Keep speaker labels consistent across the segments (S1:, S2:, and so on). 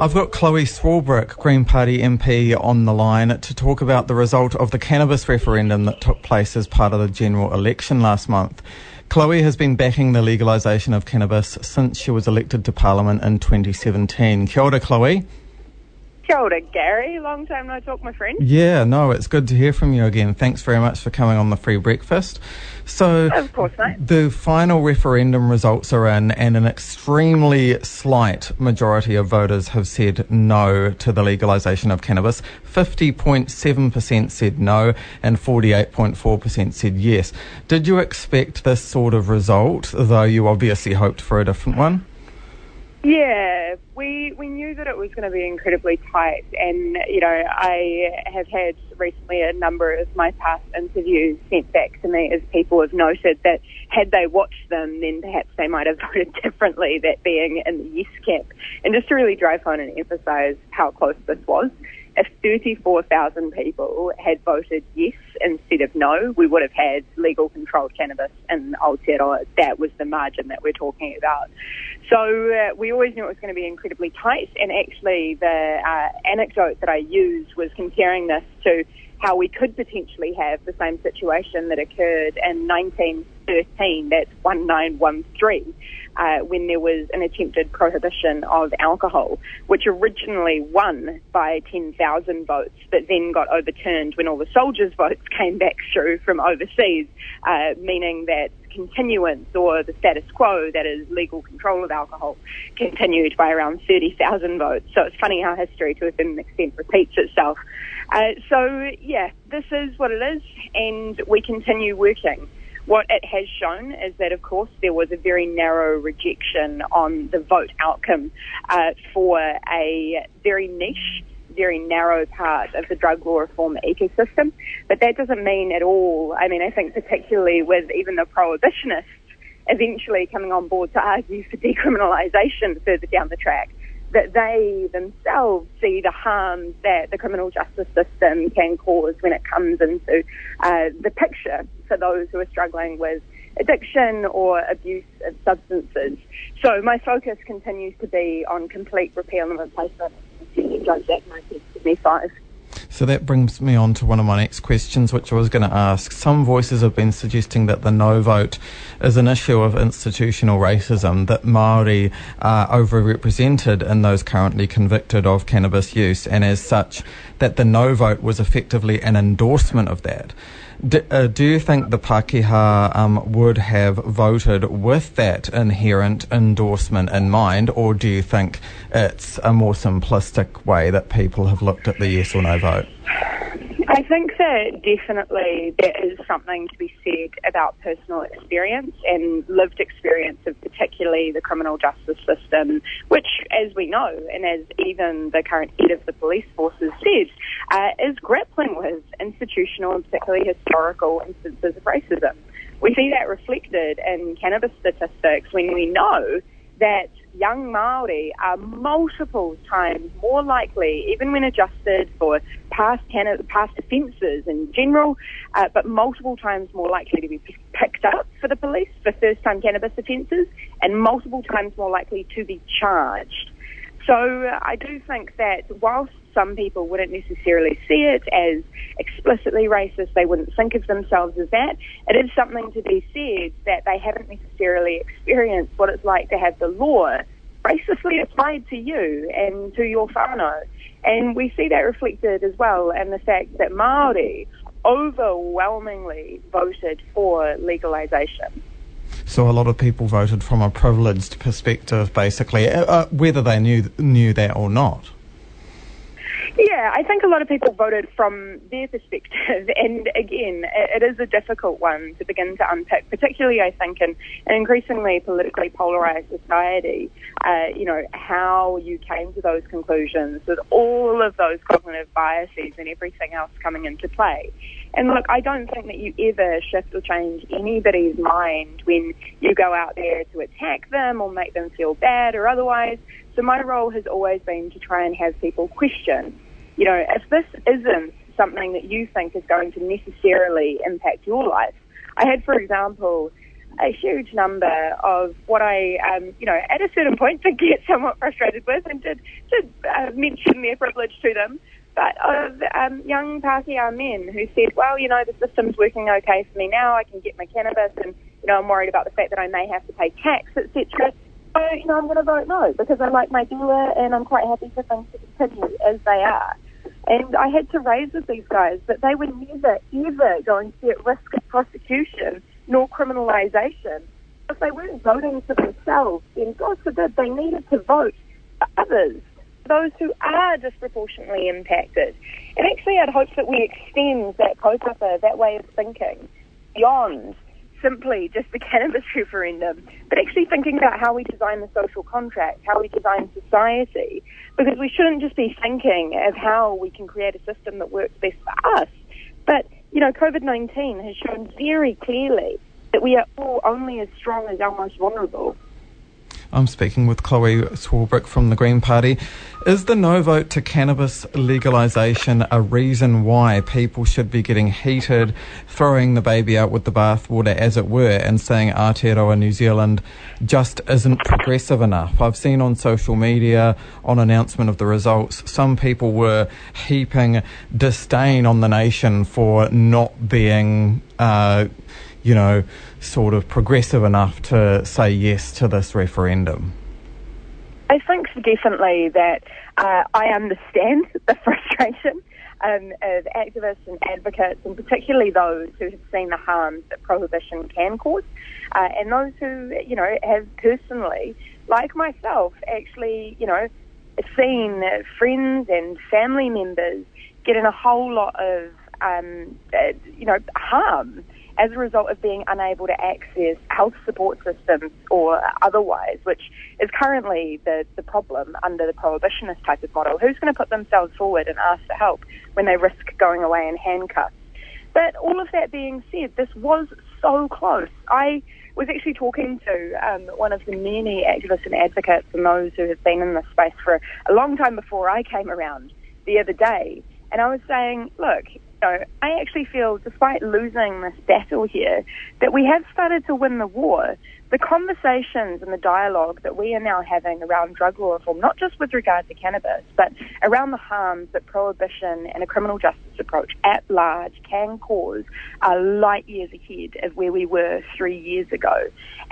S1: I've got Chlöe Swarbrick, Green Party MP, on the line to talk about the result of the cannabis referendum that took place as part of the general election last month. Chlöe has been backing the legalisation of cannabis since she was elected to Parliament in 2017. Kia ora, Chlöe.
S2: Kia ora, Gary. Long time no talk, my friend.
S1: Yeah, no, it's good to hear from you again. Thanks very much for coming on the free breakfast. So,
S2: of course, mate.
S1: The final referendum results are in, and an extremely slight majority of voters have said no to the legalisation of cannabis. 50.7% said no, and 48.4% said yes. Did you expect this sort of result, though you obviously hoped for a different one?
S2: Yeah, we we knew that it was going to be incredibly tight, and you know I have had recently a number of my past interviews sent back to me as people have noted that had they watched them, then perhaps they might have voted differently. That being in the yes camp, and just to really drive home and emphasise how close this was. If 34,000 people had voted yes instead of no, we would have had legal controlled cannabis in Aotearoa. That was the margin that we're talking about. So uh, we always knew it was going to be incredibly tight. And actually, the uh, anecdote that I used was comparing this to how we could potentially have the same situation that occurred in 1913, that's 1913, uh, when there was an attempted prohibition of alcohol, which originally won by 10,000 votes, but then got overturned when all the soldiers' votes came back through from overseas, uh, meaning that continuance or the status quo, that is legal control of alcohol, continued by around 30,000 votes. So it's funny how history to a certain extent repeats itself. Uh, so yeah, this is what it is, and we continue working. What it has shown is that, of course, there was a very narrow rejection on the vote outcome uh, for a very niche, very narrow part of the drug law reform ecosystem. But that doesn't mean at all, I mean, I think particularly with even the prohibitionists eventually coming on board to argue for decriminalisation further down the track, that they themselves see the harm that the criminal justice system can cause when it comes into uh, the picture for those who are struggling with addiction or abuse of substances. So my focus continues to be on complete repeal and replacement of Drugs Act 1975.
S1: So that brings me on to one of my next questions, which I was going to ask. Some voices have been suggesting that the no vote is an issue of institutional racism, that Maori are overrepresented in those currently convicted of cannabis use, and as such, that the no vote was effectively an endorsement of that. Do, uh, do you think the Pākehā um, would have voted with that inherent endorsement in mind, or do you think it's a more simplistic way that people have looked at the yes or no vote?
S2: I think that definitely there is something to be said about personal experience and lived experience of particularly the criminal justice system, which, as we know, and as even the current head of the police force has said, uh, is grappling with institutional and particularly historical instances of racism. We see that reflected in cannabis statistics when we know that young Maori are multiple times more likely, even when adjusted for past can- past offences in general, uh, but multiple times more likely to be picked up for the police for first-time cannabis offences, and multiple times more likely to be charged. So uh, I do think that whilst some people wouldn't necessarily see it as explicitly racist, they wouldn't think of themselves as that, it is something to be said that they haven't necessarily experienced what it's like to have the law racistly applied to you and to your whānau. And we see that reflected as well in the fact that Māori overwhelmingly voted for legalisation.
S1: So a lot of people voted from a privileged perspective, basically, uh, uh, whether they knew knew that or not.
S2: Yeah, I think a lot of people voted from their perspective, and again, it is a difficult one to begin to unpick, particularly I think in an increasingly politically polarised society. Uh, you know how you came to those conclusions with all of those cognitive biases and everything else coming into play. And look, I don't think that you ever shift or change anybody's mind when you go out there to attack them or make them feel bad or otherwise. So my role has always been to try and have people question, you know, if this isn't something that you think is going to necessarily impact your life. I had, for example, a huge number of what I, um, you know, at a certain point did get somewhat frustrated with and did, did uh, mention their privilege to them, but of um, young Pākehā men who said, well, you know, the system's working okay for me now, I can get my cannabis and, you know, I'm worried about the fact that I may have to pay tax, etc. So, you know, I'm going to vote no because I like my dealer and I'm quite happy for things to continue as they are. And I had to raise with these guys that they were never, ever going to be at risk of prosecution nor criminalisation. If they weren't voting for themselves, then God forbid they needed to vote for others, those who are disproportionately impacted. And actually, I'd hope that we extend that kaupapa, uh, that way of thinking, beyond simply just the cannabis referendum, but actually thinking about how we design the social contract, how we design society, because we shouldn't just be thinking of how we can create a system that works best for us. But, you know, COVID-19 has shown very clearly that we are all only as strong as our most vulnerable.
S1: I'm speaking with Chlöe Swarbrick from the Green Party. Is the no vote to cannabis legalisation a reason why people should be getting heated, throwing the baby out with the bathwater, as it were, and saying Aotearoa New Zealand just isn't progressive enough? I've seen on social media, on announcement of the results, some people were heaping disdain on the nation for not being. Uh, you know, sort of progressive enough to say yes to this referendum?
S2: I think definitely that uh, I understand the frustration um, of activists and advocates, and particularly those who have seen the harms that prohibition can cause, uh, and those who, you know, have personally, like myself, actually, you know, seen friends and family members get in a whole lot of, um, uh, you know, harm as a result of being unable to access health support systems or otherwise, which is currently the, the problem under the prohibitionist type of model. Who's going to put themselves forward and ask for help when they risk going away in handcuffs? But all of that being said, this was so close. I was actually talking to um, one of the many activists and advocates and those who have been in this space for a long time before I came around the other day. And I was saying, look, know, I actually feel, despite losing this battle here, that we have started to win the war the conversations and the dialogue that we are now having around drug law reform, not just with regard to cannabis, but around the harms that prohibition and a criminal justice approach at large can cause, are light years ahead of where we were three years ago.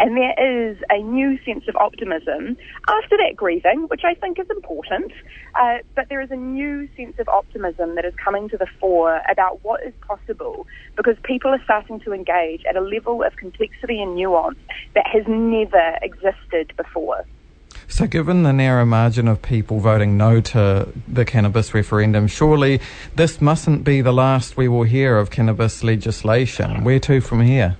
S2: And there is a new sense of optimism after that grieving, which I think is important, uh, but there is a new sense of optimism that is coming to the fore about what is possible because people are starting to engage at a level of complexity and nuance that has never existed before.
S1: So, given the narrow margin of people voting no to the cannabis referendum, surely this mustn't be the last we will hear of cannabis legislation. Where to from here?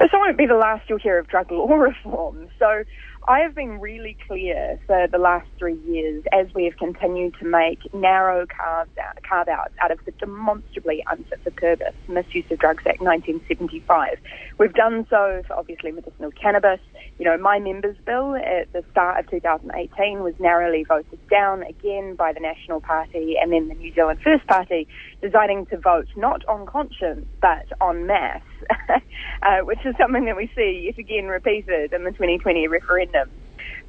S2: This won't be the last you'll hear of drug law reform. So, I have been really clear for the last three years as we have continued to make narrow carve, out, carve outs out of the demonstrably unfit for purpose Misuse of Drugs Act 1975. We've done so for obviously medicinal cannabis. You know, my members' bill at the start of 2018 was narrowly voted down again by the National Party and then the New Zealand First Party, deciding to vote not on conscience but on mass, uh, which is something that we see yet again repeated in the 2020 referendum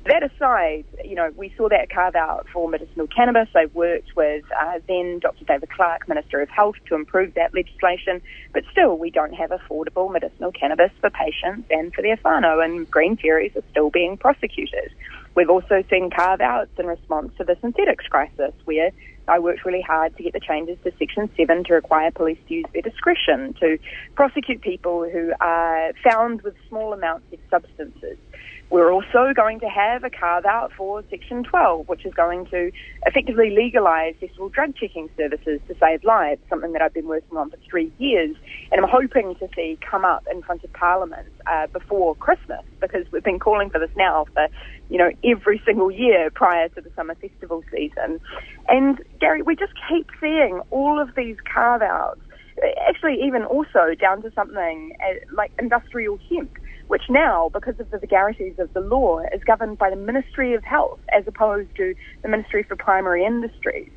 S2: that aside, you know, we saw that carve out for medicinal cannabis. I worked with uh, then Dr. David Clark, Minister of Health, to improve that legislation. But still, we don't have affordable medicinal cannabis for patients and for their whānau, and green fairies are still being prosecuted. We've also seen carve outs in response to the synthetics crisis, where I worked really hard to get the changes to Section 7 to require police to use their discretion to prosecute people who are found with small amounts of substances. We're also going to have a carve out for Section 12, which is going to effectively legalise festival drug checking services to save lives, something that I've been working on for three years. And I'm hoping to see come up in front of Parliament uh, before Christmas, because we've been calling for this now for, you know, every single year prior to the summer festival season. And Gary, we just keep seeing all of these carve outs actually even also down to something uh, like industrial hemp, which now, because of the vagaries of the law, is governed by the Ministry of Health as opposed to the Ministry for Primary Industries.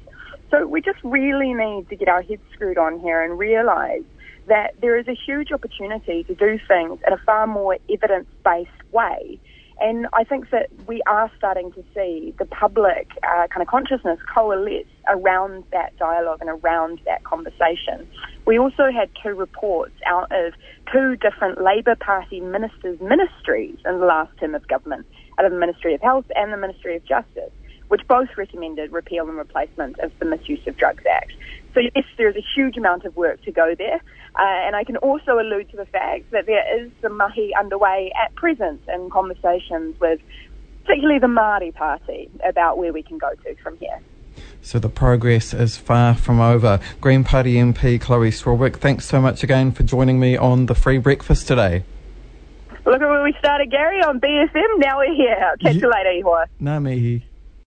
S2: So we just really need to get our heads screwed on here and realise that there is a huge opportunity to do things in a far more evidence-based way and I think that we are starting to see the public uh, kind of consciousness coalesce around that dialogue and around that conversation. We also had two reports out of two different Labour Party ministers' ministries in the last term of government, out of the Ministry of Health and the Ministry of Justice, which both recommended repeal and replacement of the Misuse of Drugs Act. So yes, there's a huge amount of work to go there. Uh, and I can also allude to the fact that there is some mahi underway at present in conversations with particularly the Māori Party about where we can go to from here.
S1: So the progress is far from over. Green Party MP Chlöe Swarbrick, thanks so much again for joining me on the free breakfast today.
S2: Look at where we started, Gary, on BFM. Now we're here. I'll catch you later, Ihoa.
S1: Ngā mihi.